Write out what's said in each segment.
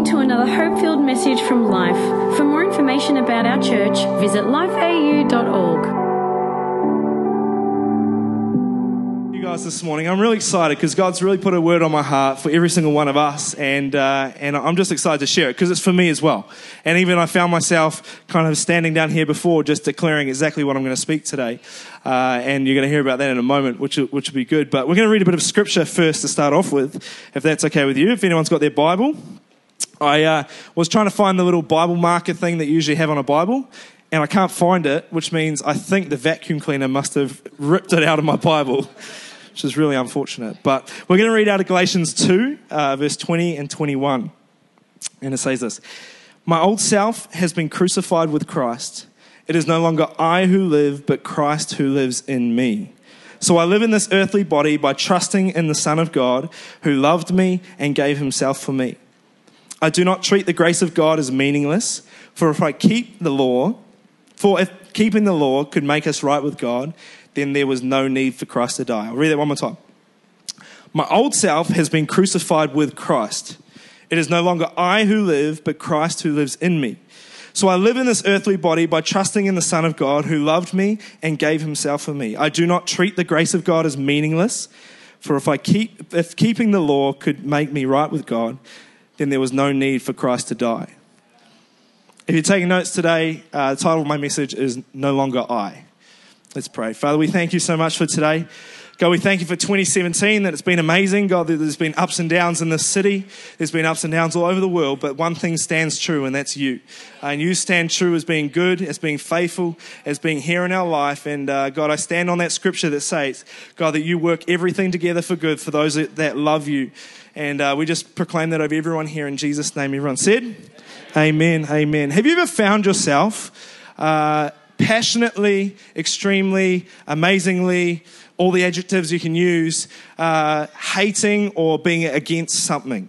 listening to another hope filled message from Life. For more information about our church, visit lifeau.org. you guys this morning. I'm really excited because God's really put a word on my heart for every single one of us, and uh, and I'm just excited to share it because it's for me as well. And even I found myself kind of standing down here before, just declaring exactly what I'm going to speak today. Uh, and you're going to hear about that in a moment, which which will be good. But we're going to read a bit of scripture first to start off with, if that's okay with you. If anyone's got their Bible, I uh, was trying to find the little Bible marker thing that you usually have on a Bible, and I can't find it, which means I think the vacuum cleaner must have ripped it out of my Bible, which is really unfortunate. But we're going to read out of Galatians 2, uh, verse 20 and 21. And it says this My old self has been crucified with Christ. It is no longer I who live, but Christ who lives in me. So I live in this earthly body by trusting in the Son of God who loved me and gave himself for me. I do not treat the grace of God as meaningless, for if I keep the law, for if keeping the law could make us right with God, then there was no need for Christ to die. I'll read that one more time. My old self has been crucified with Christ. It is no longer I who live, but Christ who lives in me. So I live in this earthly body by trusting in the Son of God who loved me and gave himself for me. I do not treat the grace of God as meaningless, for if I keep if keeping the law could make me right with God, then there was no need for Christ to die. If you're taking notes today, uh, the title of my message is No Longer I. Let's pray. Father, we thank you so much for today. God, we thank you for 2017, that it's been amazing. God, there's been ups and downs in this city. There's been ups and downs all over the world, but one thing stands true, and that's you. And you stand true as being good, as being faithful, as being here in our life. And uh, God, I stand on that scripture that says, God, that you work everything together for good for those that love you. And uh, we just proclaim that over everyone here in Jesus' name. Everyone said, Amen, amen. Have you ever found yourself uh, passionately, extremely, amazingly, all the adjectives you can use, uh, hating or being against something.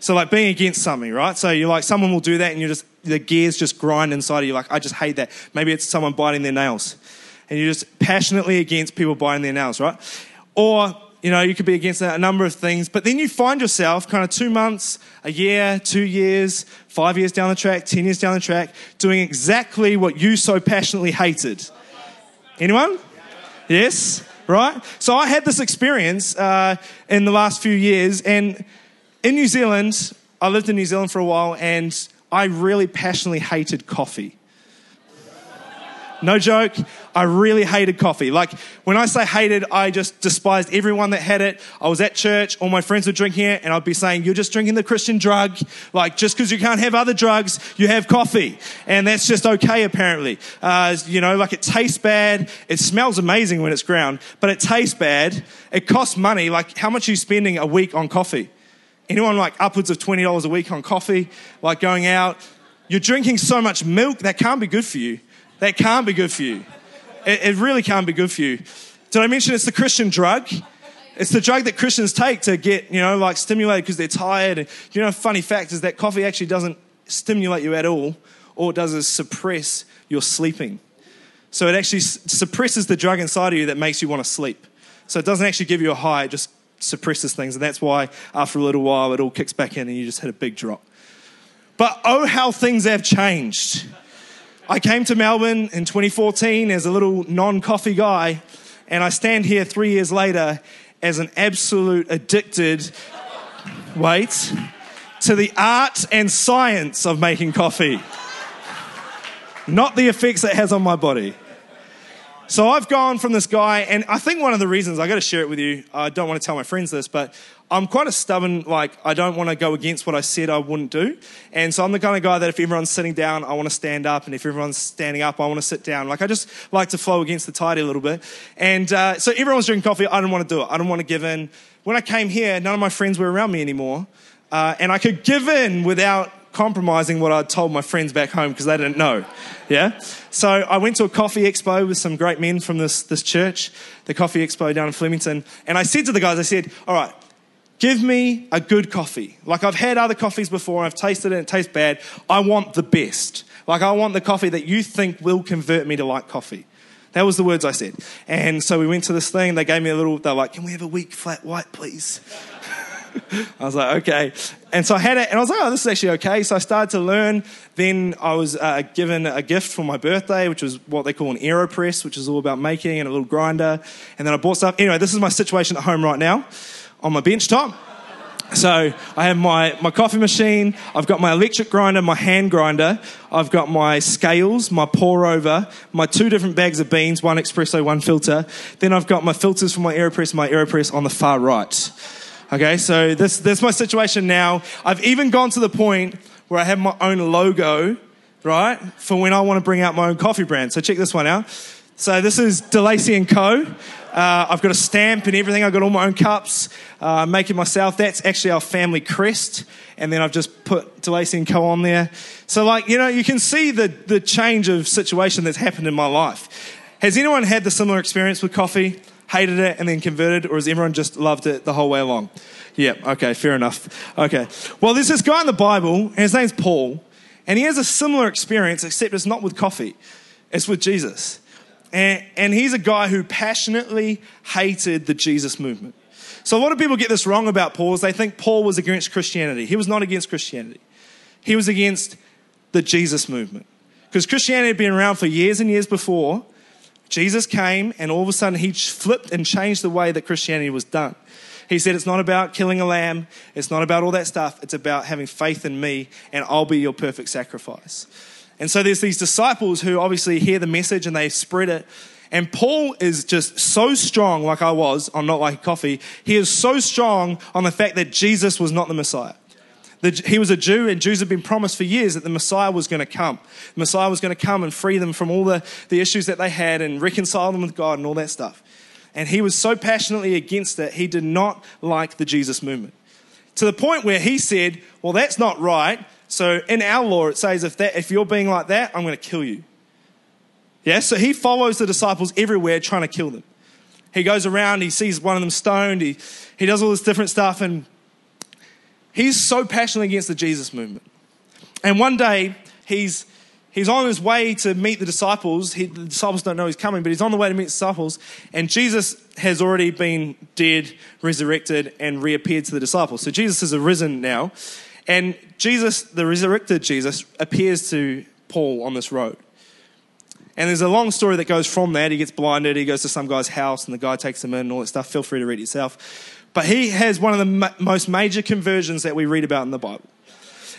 So, like being against something, right? So, you're like, someone will do that and you're just, the gears just grind inside of you. Like, I just hate that. Maybe it's someone biting their nails. And you're just passionately against people biting their nails, right? Or, you know, you could be against a number of things, but then you find yourself kind of two months, a year, two years, five years down the track, 10 years down the track, doing exactly what you so passionately hated. Anyone? Yes? right? So I had this experience uh, in the last few years, and in New Zealand, I lived in New Zealand for a while, and I really passionately hated coffee. No joke. I really hated coffee. Like, when I say hated, I just despised everyone that had it. I was at church, all my friends were drinking it, and I'd be saying, You're just drinking the Christian drug. Like, just because you can't have other drugs, you have coffee. And that's just okay, apparently. Uh, you know, like, it tastes bad. It smells amazing when it's ground, but it tastes bad. It costs money. Like, how much are you spending a week on coffee? Anyone like upwards of $20 a week on coffee, like going out? You're drinking so much milk, that can't be good for you. That can't be good for you. It, it really can't be good for you. Did I mention it's the Christian drug? It's the drug that Christians take to get, you know, like stimulated because they're tired. And, you know, funny fact is that coffee actually doesn't stimulate you at all. All it does is suppress your sleeping. So it actually suppresses the drug inside of you that makes you want to sleep. So it doesn't actually give you a high, it just suppresses things. And that's why after a little while it all kicks back in and you just hit a big drop. But oh, how things have changed. I came to Melbourne in 2014 as a little non coffee guy, and I stand here three years later as an absolute addicted, wait, to the art and science of making coffee, not the effects it has on my body. So I've gone from this guy, and I think one of the reasons I got to share it with you. I don't want to tell my friends this, but I'm quite a stubborn. Like I don't want to go against what I said I wouldn't do, and so I'm the kind of guy that if everyone's sitting down, I want to stand up, and if everyone's standing up, I want to sit down. Like I just like to flow against the tide a little bit, and uh, so everyone's drinking coffee. I didn't want to do it. I didn't want to give in. When I came here, none of my friends were around me anymore, uh, and I could give in without compromising what I'd told my friends back home because they didn't know. Yeah? So I went to a coffee expo with some great men from this, this church, the coffee expo down in Flemington. And I said to the guys, I said, all right, give me a good coffee. Like I've had other coffees before, I've tasted it and it tastes bad. I want the best. Like I want the coffee that you think will convert me to like coffee. That was the words I said. And so we went to this thing, they gave me a little, they're like, can we have a weak flat white, please? I was like, okay. And so I had it, and I was like, oh, this is actually okay. So I started to learn. Then I was uh, given a gift for my birthday, which was what they call an AeroPress, which is all about making and a little grinder. And then I bought stuff. Anyway, this is my situation at home right now on my bench top. So I have my, my coffee machine, I've got my electric grinder, my hand grinder, I've got my scales, my pour over, my two different bags of beans, one espresso, one filter. Then I've got my filters for my AeroPress, my AeroPress on the far right. Okay, so this, this is my situation now. I've even gone to the point where I have my own logo, right, for when I want to bring out my own coffee brand. So check this one out. So this is DeLacy and Co. Uh, I've got a stamp and everything. I've got all my own cups. Uh, myself. That's actually our family crest. And then I've just put DeLacy and Co. on there. So like, you know, you can see the, the change of situation that's happened in my life. Has anyone had the similar experience with coffee? Hated it and then converted? Or has everyone just loved it the whole way along? Yeah, okay, fair enough. Okay. Well, there's this guy in the Bible, and his name's Paul, and he has a similar experience, except it's not with coffee, it's with Jesus. And, and he's a guy who passionately hated the Jesus movement. So a lot of people get this wrong about Paul is they think Paul was against Christianity. He was not against Christianity. He was against the Jesus movement. Because Christianity had been around for years and years before. Jesus came and all of a sudden he flipped and changed the way that Christianity was done. He said, It's not about killing a lamb. It's not about all that stuff. It's about having faith in me and I'll be your perfect sacrifice. And so there's these disciples who obviously hear the message and they spread it. And Paul is just so strong, like I was on Not Like Coffee. He is so strong on the fact that Jesus was not the Messiah. The, he was a Jew, and Jews had been promised for years that the Messiah was going to come. The Messiah was going to come and free them from all the, the issues that they had and reconcile them with God and all that stuff. And he was so passionately against it, he did not like the Jesus movement. To the point where he said, Well, that's not right. So in our law, it says if, that, if you're being like that, I'm going to kill you. Yeah, so he follows the disciples everywhere trying to kill them. He goes around, he sees one of them stoned, he, he does all this different stuff, and he's so passionate against the Jesus movement. And one day, he's, he's on his way to meet the disciples. He, the disciples don't know he's coming, but he's on the way to meet the disciples, and Jesus has already been dead, resurrected, and reappeared to the disciples. So Jesus is arisen now. And Jesus, the resurrected Jesus, appears to Paul on this road. And there's a long story that goes from that. He gets blinded, he goes to some guy's house, and the guy takes him in and all that stuff. Feel free to read it yourself. But he has one of the most major conversions that we read about in the Bible.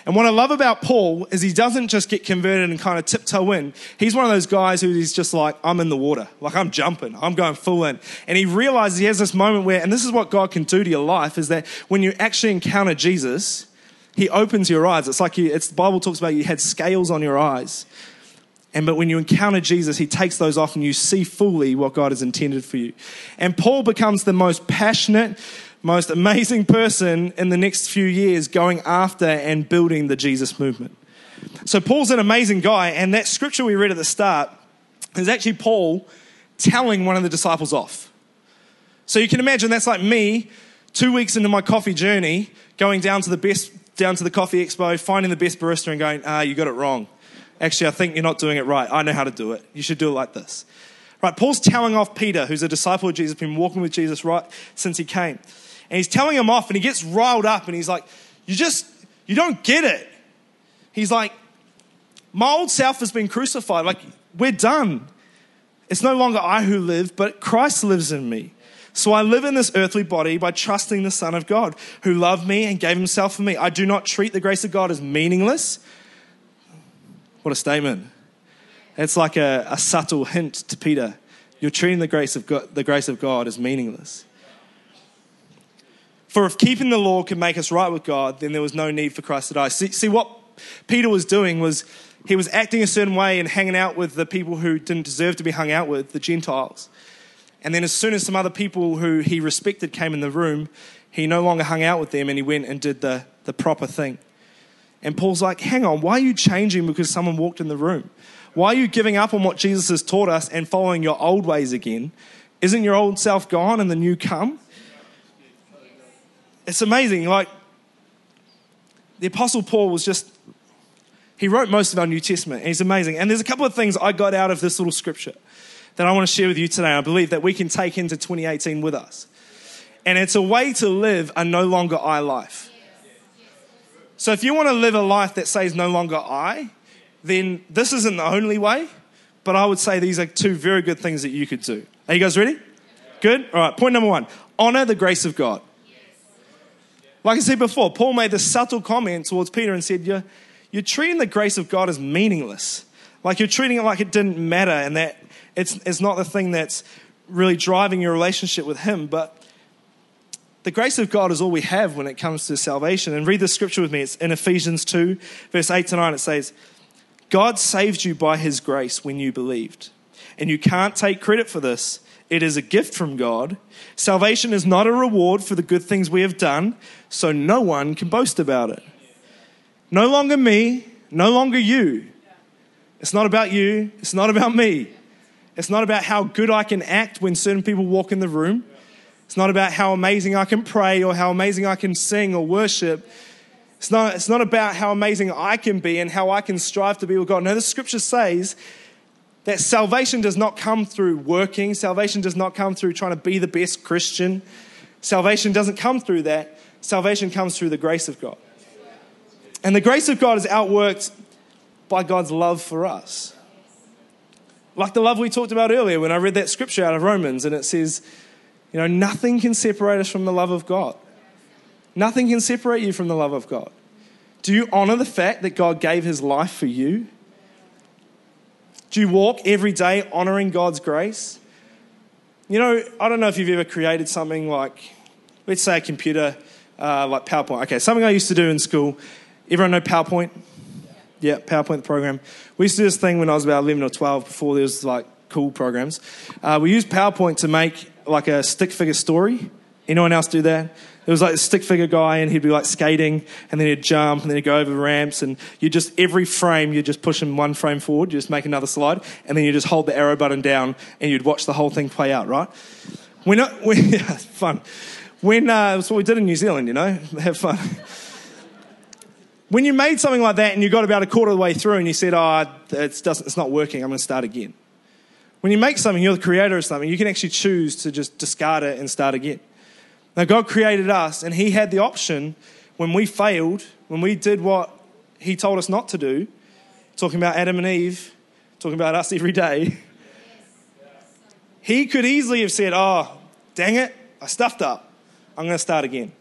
And what I love about Paul is he doesn't just get converted and kind of tiptoe in. He's one of those guys who is just like, I'm in the water. Like I'm jumping. I'm going full in. And he realizes he has this moment where, and this is what God can do to your life, is that when you actually encounter Jesus, he opens your eyes. It's like you, it's, the Bible talks about you had scales on your eyes. And but when you encounter Jesus, he takes those off and you see fully what God has intended for you. And Paul becomes the most passionate, most amazing person in the next few years going after and building the Jesus movement. So Paul's an amazing guy, and that scripture we read at the start is actually Paul telling one of the disciples off. So you can imagine that's like me two weeks into my coffee journey going down to the best down to the coffee expo, finding the best barista and going, ah, you got it wrong. Actually, I think you're not doing it right. I know how to do it. You should do it like this. Right, Paul's telling off Peter, who's a disciple of Jesus, been walking with Jesus right since he came. And he's telling him off and he gets riled up and he's like, You just, you don't get it. He's like, My old self has been crucified. Like, we're done. It's no longer I who live, but Christ lives in me. So I live in this earthly body by trusting the Son of God, who loved me and gave himself for me. I do not treat the grace of God as meaningless. What a statement. It's like a, a subtle hint to Peter. You're treating the grace, of God, the grace of God as meaningless. For if keeping the law could make us right with God, then there was no need for Christ to die. See, see what Peter was doing was he was acting a certain way and hanging out with the people who didn't deserve to be hung out with, the Gentiles. And then, as soon as some other people who he respected came in the room, he no longer hung out with them and he went and did the, the proper thing. And Paul's like, hang on, why are you changing because someone walked in the room? Why are you giving up on what Jesus has taught us and following your old ways again? Isn't your old self gone and the new come? It's amazing. Like, the Apostle Paul was just, he wrote most of our New Testament, and he's amazing. And there's a couple of things I got out of this little scripture that I want to share with you today. I believe that we can take into 2018 with us. And it's a way to live a no longer I life. So if you want to live a life that says no longer I, then this isn't the only way, but I would say these are two very good things that you could do. Are you guys ready? Good? All right, point number one honor the grace of God. Like I said before, Paul made this subtle comment towards Peter and said, You're, you're treating the grace of God as meaningless. Like you're treating it like it didn't matter and that it's, it's not the thing that's really driving your relationship with Him. But the grace of God is all we have when it comes to salvation. And read the scripture with me. It's in Ephesians 2, verse 8 to 9. It says, God saved you by His grace when you believed. And you can't take credit for this. It is a gift from God. Salvation is not a reward for the good things we have done, so no one can boast about it. No longer me, no longer you. It's not about you, it's not about me. It's not about how good I can act when certain people walk in the room. It's not about how amazing I can pray or how amazing I can sing or worship. It's not, it's not about how amazing I can be and how I can strive to be with God. No, the scripture says that salvation does not come through working, salvation does not come through trying to be the best Christian. Salvation doesn't come through that. Salvation comes through the grace of God. And the grace of God is outworked by God's love for us. Like the love we talked about earlier when I read that scripture out of Romans, and it says, you know, nothing can separate us from the love of God. Nothing can separate you from the love of God. Do you honor the fact that God gave his life for you? Do you walk every day honoring God's grace? You know, I don't know if you've ever created something like, let's say a computer, uh, like PowerPoint. Okay, something I used to do in school. Everyone know PowerPoint? Yeah, PowerPoint program. We used to do this thing when I was about 11 or 12 before there was like cool programs. Uh, we used PowerPoint to make like a stick figure story. Anyone else do that? There was like a stick figure guy, and he'd be like skating, and then he'd jump, and then he'd go over ramps, and you just every frame you just push him one frame forward, you just make another slide, and then you just hold the arrow button down, and you'd watch the whole thing play out, right? When, when yeah, fun. When uh, that's what we did in New Zealand, you know, have fun. When you made something like that and you got about a quarter of the way through and you said, "Oh, it's, doesn't, it's not working. I'm going to start again." When you make something, you're the creator of something. You can actually choose to just discard it and start again. Now, God created us, and He had the option when we failed, when we did what He told us not to do, talking about Adam and Eve, talking about us every day. He could easily have said, Oh, dang it, I stuffed up. I'm going to start again.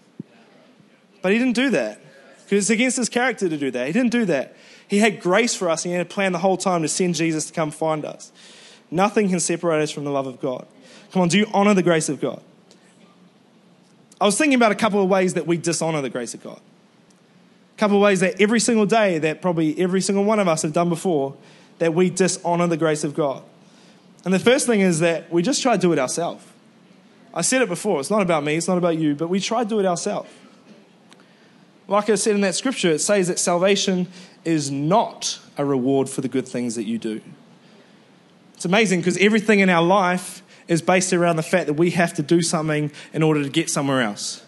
But He didn't do that because it's against His character to do that. He didn't do that. He had grace for us, and He had a plan the whole time to send Jesus to come find us. Nothing can separate us from the love of God. Come on, do you honor the grace of God? I was thinking about a couple of ways that we dishonor the grace of God. A couple of ways that every single day, that probably every single one of us have done before, that we dishonor the grace of God. And the first thing is that we just try to do it ourselves. I said it before, it's not about me, it's not about you, but we try to do it ourselves. Like I said in that scripture, it says that salvation is not a reward for the good things that you do. It's amazing because everything in our life is based around the fact that we have to do something in order to get somewhere else.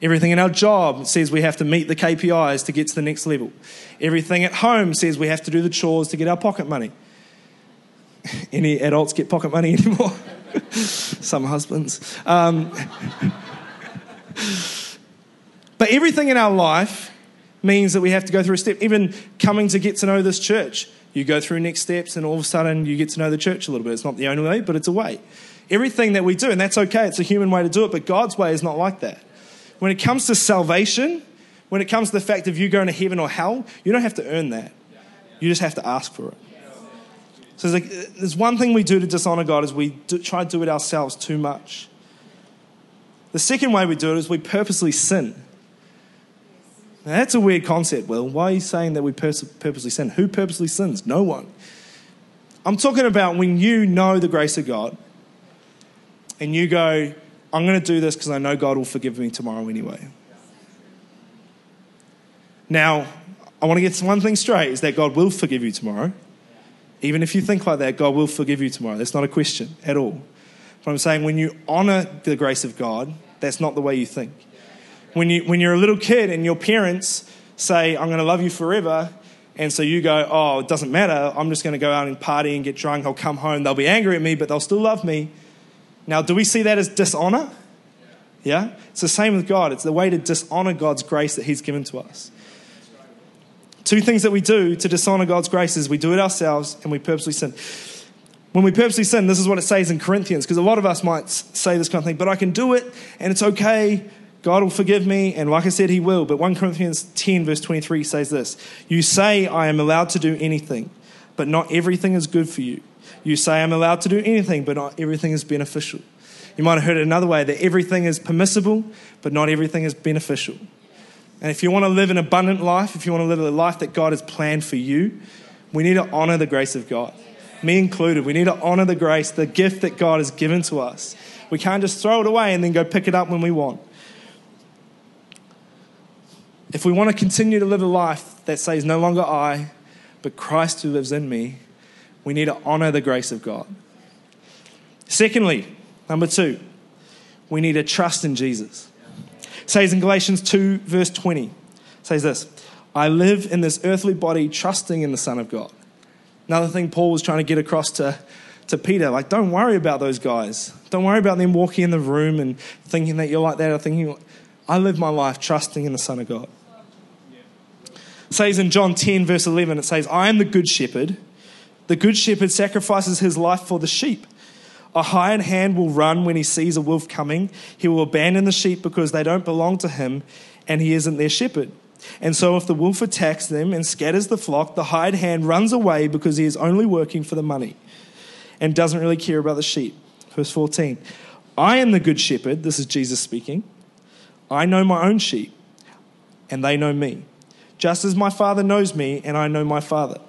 Everything in our job says we have to meet the KPIs to get to the next level. Everything at home says we have to do the chores to get our pocket money. Any adults get pocket money anymore? Some husbands. Um, but everything in our life means that we have to go through a step. Even coming to get to know this church, you go through next steps, and all of a sudden you get to know the church a little bit. It's not the only way, but it's a way everything that we do, and that's okay. It's a human way to do it, but God's way is not like that. When it comes to salvation, when it comes to the fact of you going to heaven or hell, you don't have to earn that. You just have to ask for it. So there's, one thing we do to dishonor God is we do, try to do it ourselves too much. The second way we do it is we purposely sin. Now, that's a weird concept, Will. Why are you saying that we purposely sin? Who purposely sins? No one. I'm talking about when you know the grace of God and you go, I'm going to do this because I know God will forgive me tomorrow anyway. Now, I want to get one thing straight is that God will forgive you tomorrow. Even if you think like that, God will forgive you tomorrow. That's not a question at all. But I'm saying when you honor the grace of God, that's not the way you think. When, you, when you're a little kid and your parents say, I'm going to love you forever, and so you go, oh, it doesn't matter. I'm just going to go out and party and get drunk. I'll come home. They'll be angry at me, but they'll still love me. Now, do we see that as dishonor? Yeah? It's the same with God. It's the way to dishonor God's grace that He's given to us. Two things that we do to dishonor God's grace is we do it ourselves and we purposely sin. When we purposely sin, this is what it says in Corinthians, because a lot of us might say this kind of thing, but I can do it and it's okay. God will forgive me, and like I said, He will. But 1 Corinthians 10, verse 23 says this You say, I am allowed to do anything, but not everything is good for you. You say, I'm allowed to do anything, but not everything is beneficial. You might have heard it another way that everything is permissible, but not everything is beneficial. And if you want to live an abundant life, if you want to live a life that God has planned for you, we need to honor the grace of God. Me included. We need to honor the grace, the gift that God has given to us. We can't just throw it away and then go pick it up when we want. If we want to continue to live a life that says, no longer I, but Christ who lives in me, we need to honor the grace of God. Secondly, number two, we need to trust in Jesus. It says in Galatians 2, verse 20, says this I live in this earthly body trusting in the Son of God. Another thing Paul was trying to get across to, to Peter, like, don't worry about those guys. Don't worry about them walking in the room and thinking that you're like that or thinking, I live my life trusting in the Son of God. It says in John 10, verse 11, it says, I am the good shepherd. The good shepherd sacrifices his life for the sheep. A hired hand will run when he sees a wolf coming. He will abandon the sheep because they don't belong to him and he isn't their shepherd. And so, if the wolf attacks them and scatters the flock, the hired hand runs away because he is only working for the money and doesn't really care about the sheep. Verse 14 I am the good shepherd. This is Jesus speaking. I know my own sheep, and they know me just as my Father knows me and I know my Father.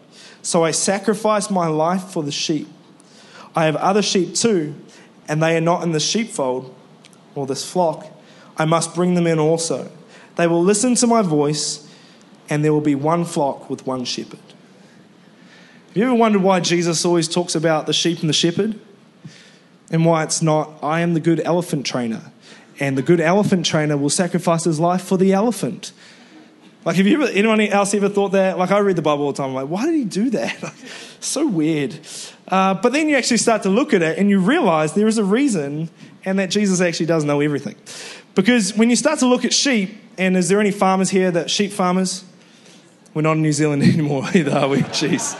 So I sacrifice my life for the sheep. I have other sheep too, and they are not in the sheepfold or this flock. I must bring them in also. They will listen to my voice, and there will be one flock with one shepherd. Have you ever wondered why Jesus always talks about the sheep and the shepherd? And why it's not, I am the good elephant trainer, and the good elephant trainer will sacrifice his life for the elephant. Like, have you ever, anyone else ever thought that? Like, I read the Bible all the time. I'm like, why did he do that? so weird. Uh, but then you actually start to look at it and you realize there is a reason and that Jesus actually does know everything. Because when you start to look at sheep, and is there any farmers here that sheep farmers? We're not in New Zealand anymore either, are we? Jeez.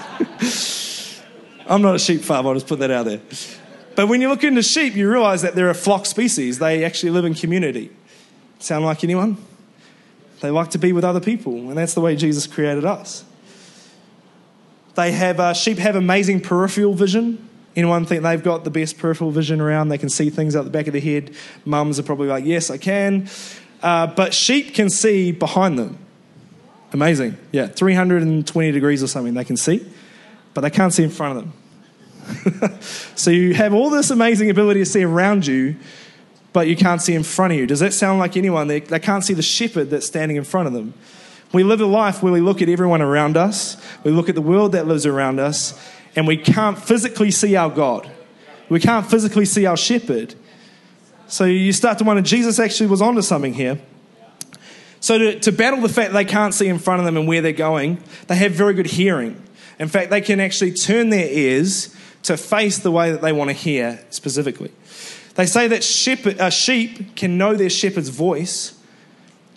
I'm not a sheep farmer, I'll just put that out there. But when you look into sheep, you realize that they're a flock species. They actually live in community. Sound like anyone? They like to be with other people, and that's the way Jesus created us. They have uh, sheep have amazing peripheral vision. Anyone think they've got the best peripheral vision around? They can see things out the back of their head. Mums are probably like, "Yes, I can," uh, but sheep can see behind them. Amazing, yeah, 320 degrees or something they can see, but they can't see in front of them. so you have all this amazing ability to see around you, but you can't see in front of you. Does that sound like anyone? They, they can't see the shepherd that's standing in front of them. We live a life where we look at everyone around us, we look at the world that lives around us, and we can't physically see our God. We can't physically see our shepherd. So you start to wonder, Jesus actually was onto something here. So to, to battle the fact they can't see in front of them and where they're going, they have very good hearing. In fact, they can actually turn their ears to face the way that they want to hear specifically. They say that shepherd, sheep can know their shepherd's voice,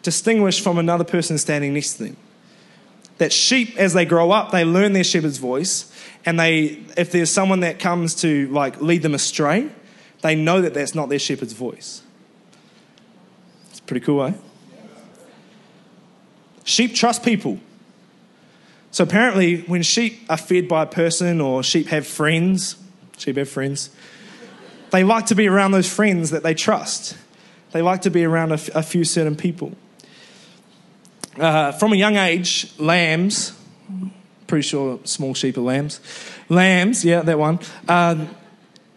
distinguished from another person standing next to them. That sheep, as they grow up, they learn their shepherd's voice, and they, if there's someone that comes to like lead them astray, they know that that's not their shepherd's voice. It's pretty cool, eh? Sheep trust people. So apparently, when sheep are fed by a person or sheep have friends, sheep have friends, they like to be around those friends that they trust. They like to be around a, f- a few certain people. Uh, from a young age, lambs, pretty sure small sheep are lambs, lambs, yeah, that one, uh,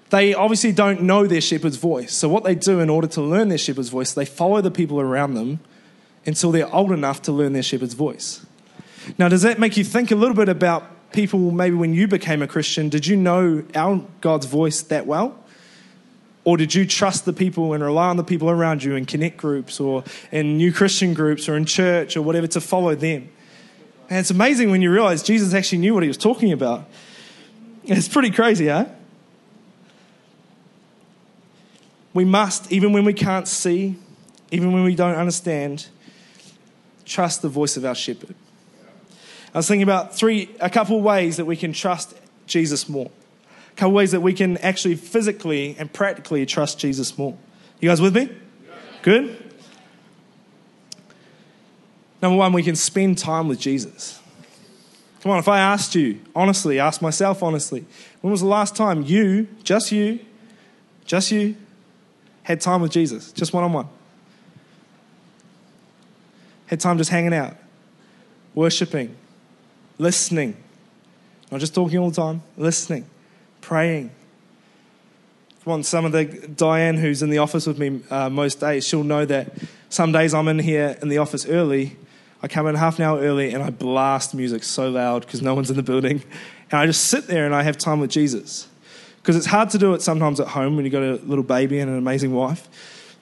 they obviously don't know their shepherd's voice. So, what they do in order to learn their shepherd's voice, they follow the people around them until they're old enough to learn their shepherd's voice. Now, does that make you think a little bit about people maybe when you became a Christian? Did you know our God's voice that well? Or did you trust the people and rely on the people around you in connect groups or in new Christian groups or in church or whatever to follow them? And it's amazing when you realize Jesus actually knew what he was talking about. It's pretty crazy, huh? We must, even when we can't see, even when we don't understand, trust the voice of our shepherd. I was thinking about three, a couple ways that we can trust Jesus more. Couple ways that we can actually physically and practically trust Jesus more. You guys with me? Good? Number one, we can spend time with Jesus. Come on, if I asked you, honestly, ask myself honestly, when was the last time you, just you, just you, had time with Jesus, just one on one? Had time just hanging out, worshiping, listening, not just talking all the time, listening, praying. Come on, some of the Diane who's in the office with me uh, most days, she'll know that some days I'm in here in the office early I come in half an hour early and I blast music so loud because no one's in the building. And I just sit there and I have time with Jesus. Because it's hard to do it sometimes at home when you've got a little baby and an amazing wife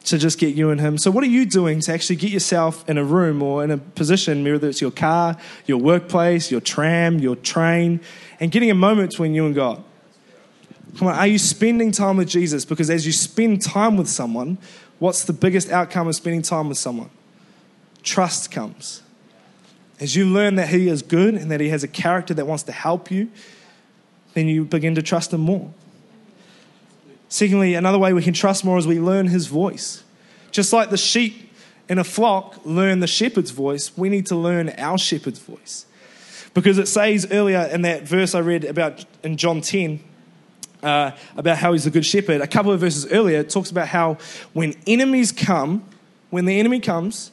to just get you and him. So, what are you doing to actually get yourself in a room or in a position, whether it's your car, your workplace, your tram, your train, and getting a moment between you and God? Come on, are you spending time with Jesus? Because as you spend time with someone, what's the biggest outcome of spending time with someone? Trust comes. As you learn that He is good and that He has a character that wants to help you, then you begin to trust Him more. Secondly, another way we can trust more is we learn His voice. Just like the sheep in a flock learn the shepherd's voice, we need to learn our shepherd's voice. Because it says earlier in that verse I read about in John 10, uh, about how he's a good shepherd. A couple of verses earlier, it talks about how when enemies come, when the enemy comes,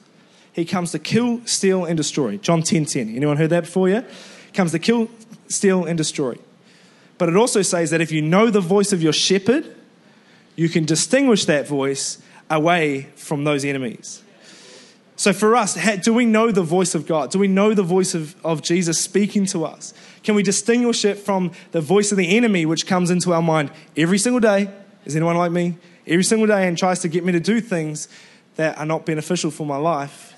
he comes to kill, steal, and destroy. John 10 10. Anyone heard that before yet? Comes to kill, steal, and destroy. But it also says that if you know the voice of your shepherd, you can distinguish that voice away from those enemies. So for us, do we know the voice of God? Do we know the voice of, of Jesus speaking to us? Can we distinguish it from the voice of the enemy, which comes into our mind every single day? Is anyone like me? Every single day and tries to get me to do things that are not beneficial for my life.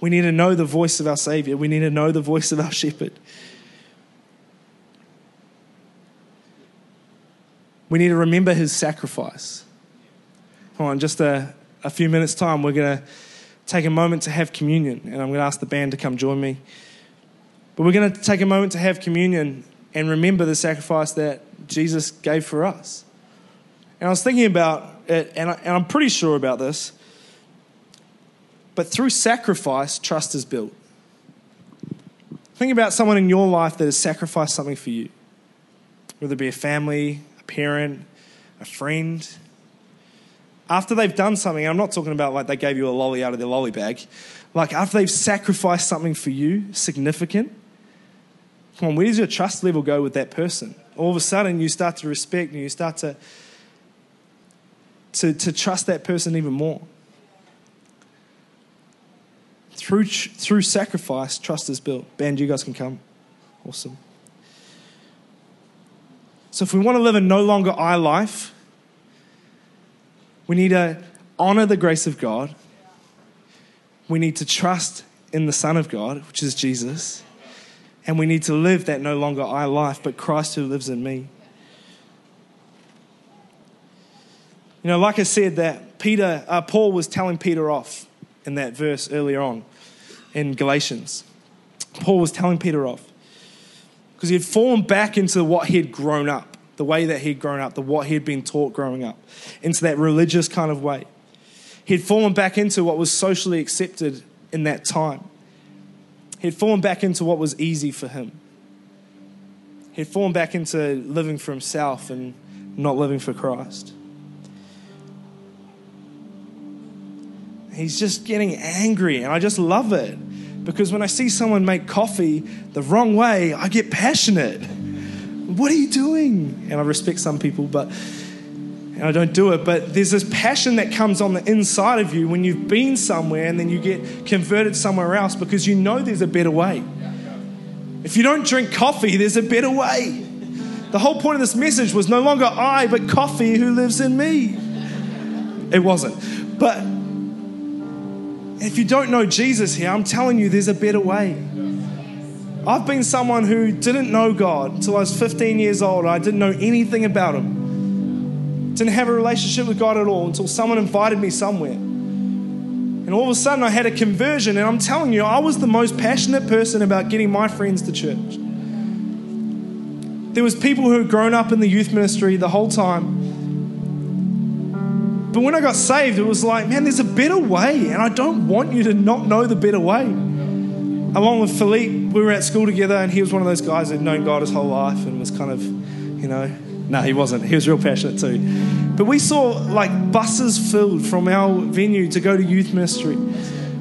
We need to know the voice of our Savior. We need to know the voice of our shepherd. We need to remember his sacrifice. Come on, just a, a few minutes' time, we're going to take a moment to have communion. And I'm going to ask the band to come join me. But we're going to take a moment to have communion and remember the sacrifice that Jesus gave for us. And I was thinking about it, and, I, and I'm pretty sure about this. But through sacrifice, trust is built. Think about someone in your life that has sacrificed something for you, whether it be a family, a parent, a friend. After they've done something, I'm not talking about like they gave you a lolly out of their lolly bag, like after they've sacrificed something for you, significant, come on, where does your trust level go with that person? All of a sudden, you start to respect and you start to, to, to trust that person even more. Through, through sacrifice, trust is built. Band, you guys can come. Awesome. So, if we want to live a no longer I life, we need to honor the grace of God. We need to trust in the Son of God, which is Jesus. And we need to live that no longer I life, but Christ who lives in me. You know, like I said, that Peter, uh, Paul was telling Peter off in that verse earlier on in Galatians. Paul was telling Peter off because he had fallen back into what he had grown up, the way that he'd grown up, the what he had been taught growing up, into that religious kind of way. He'd fallen back into what was socially accepted in that time. He'd fallen back into what was easy for him. He'd fallen back into living for himself and not living for Christ. He's just getting angry, and I just love it. Because when I see someone make coffee the wrong way, I get passionate. What are you doing? And I respect some people, but and I don't do it. But there's this passion that comes on the inside of you when you've been somewhere and then you get converted somewhere else because you know there's a better way. If you don't drink coffee, there's a better way. The whole point of this message was no longer I, but coffee who lives in me. It wasn't. But if you don't know Jesus here, I'm telling you, there's a better way. I've been someone who didn't know God until I was 15 years old. I didn't know anything about Him. Didn't have a relationship with God at all until someone invited me somewhere. And all of a sudden, I had a conversion, and I'm telling you, I was the most passionate person about getting my friends to church. There was people who had grown up in the youth ministry the whole time. But when I got saved, it was like, man, there's a better way, and I don't want you to not know the better way. Along with Philippe, we were at school together, and he was one of those guys that had known God his whole life and was kind of, you know, no, he wasn't. He was real passionate too. But we saw like buses filled from our venue to go to youth ministry.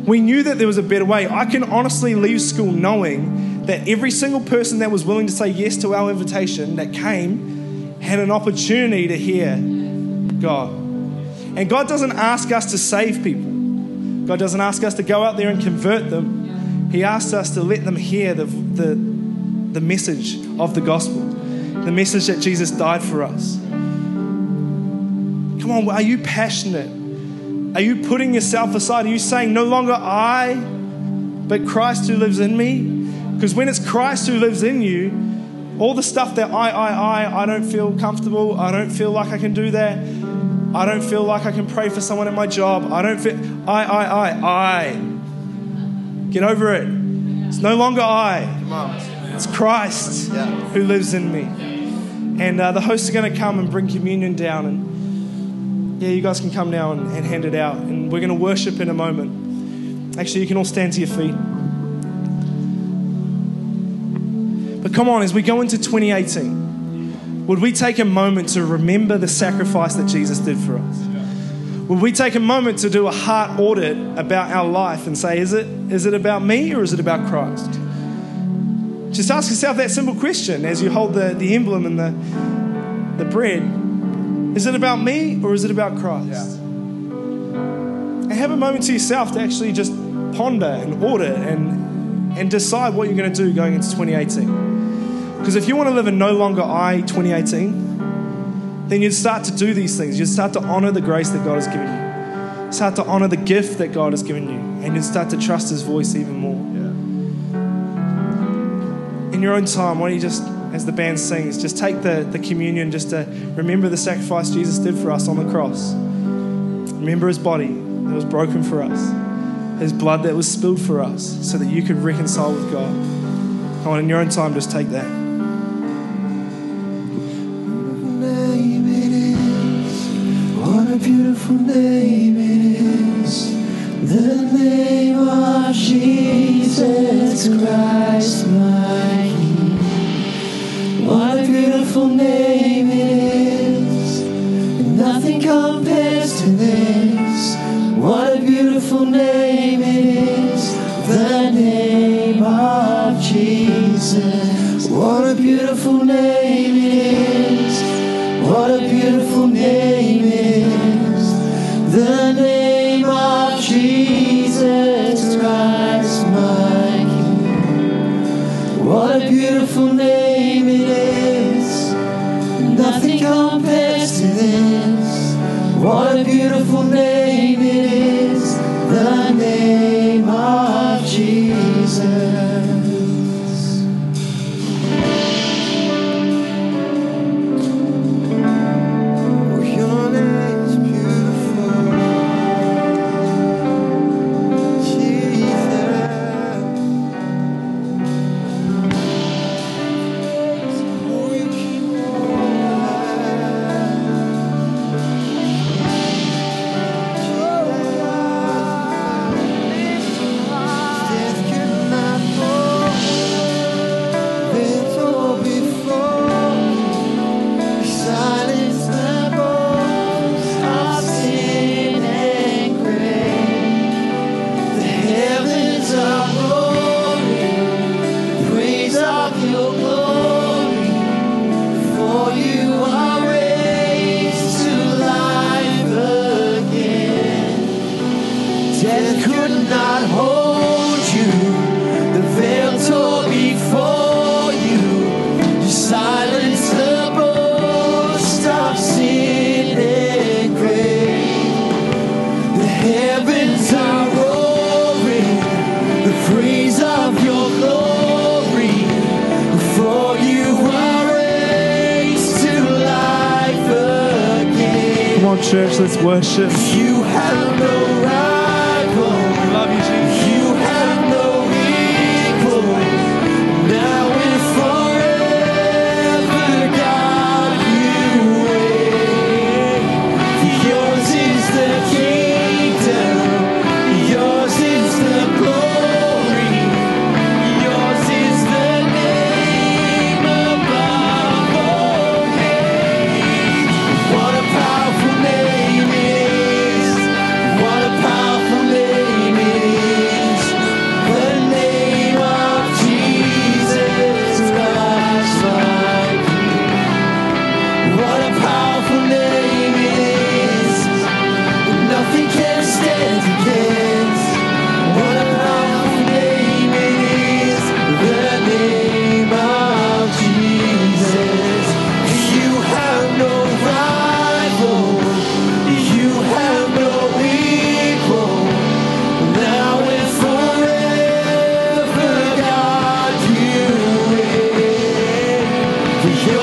We knew that there was a better way. I can honestly leave school knowing that every single person that was willing to say yes to our invitation that came had an opportunity to hear God. And God doesn't ask us to save people, God doesn't ask us to go out there and convert them. He asks us to let them hear the, the, the message of the gospel, the message that Jesus died for us. Come on, are you passionate? Are you putting yourself aside? Are you saying, no longer I, but Christ who lives in me? Because when it's Christ who lives in you, all the stuff that I, I, I, I don't feel comfortable, I don't feel like I can do that, I don't feel like I can pray for someone at my job, I don't feel, I, I, I, I. Get over it. It's no longer I, it's Christ who lives in me. And uh, the hosts are going to come and bring communion down. And yeah, you guys can come now and, and hand it out. And we're going to worship in a moment. Actually, you can all stand to your feet. But come on, as we go into 2018, would we take a moment to remember the sacrifice that Jesus did for us? Would we take a moment to do a heart audit about our life and say, is it, is it about me or is it about Christ? Just ask yourself that simple question as you hold the, the emblem and the, the bread. Is it about me or is it about Christ? Yeah. And have a moment to yourself to actually just ponder and audit and, and decide what you're going to do going into 2018. Because if you want to live a no longer I 2018, then you'd start to do these things. You'd start to honor the grace that God has given you. Start to honor the gift that God has given you. And you'd start to trust His voice even more. In your own time, why don't you just, as the band sings, just take the, the communion just to remember the sacrifice Jesus did for us on the cross. Remember His body that was broken for us, His blood that was spilled for us so that you could reconcile with God. Come on, in your own time, just take that. Beautiful name it is. The name of Jesus Christ, my On, church, let's worship. You have no rival. Bonjour.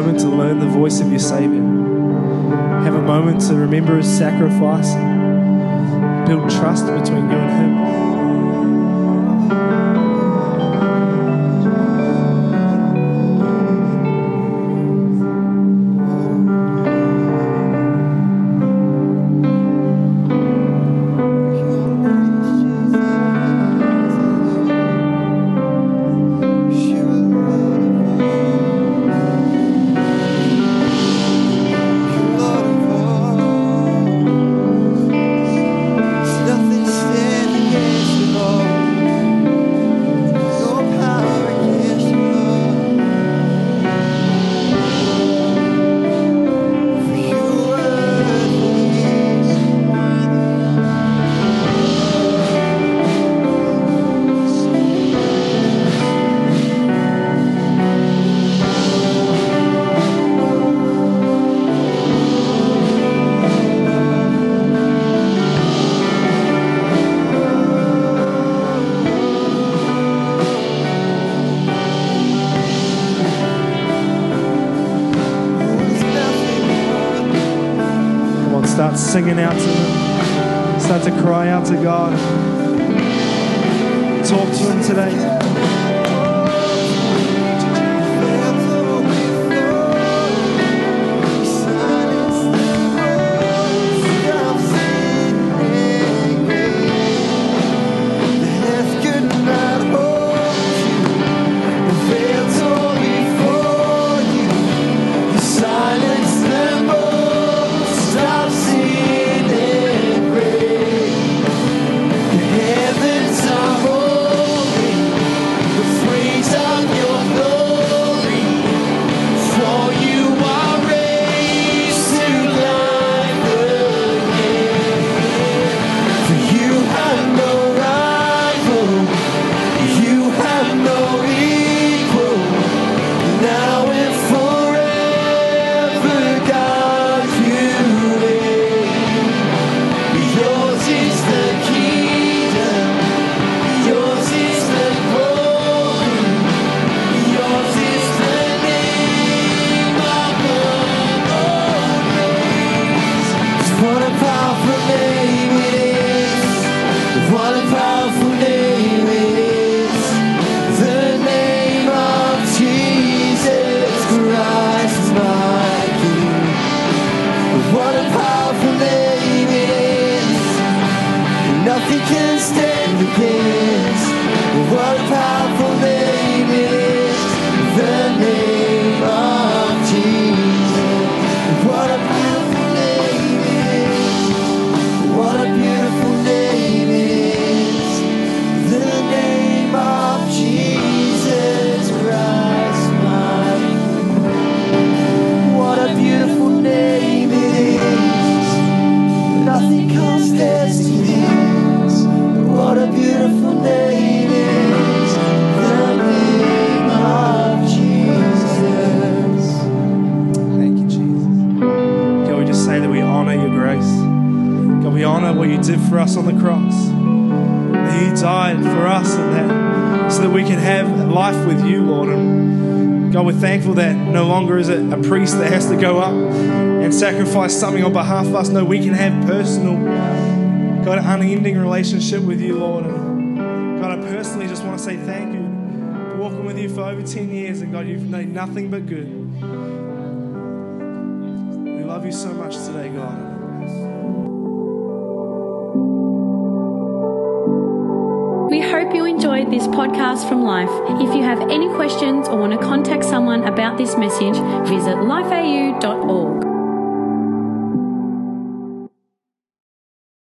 moment to learn the voice of your Savior. Have a moment to remember His sacrifice. Build trust between you and Him. longer is it a priest that has to go up and sacrifice something on behalf of us. No, we can have personal, God, unending relationship with you, Lord. And God, I personally just want to say thank you for walking with you for over 10 years. And God, you've made nothing but good. this podcast from Life. If you have any questions or want to contact someone about this message, visit lifeau.org.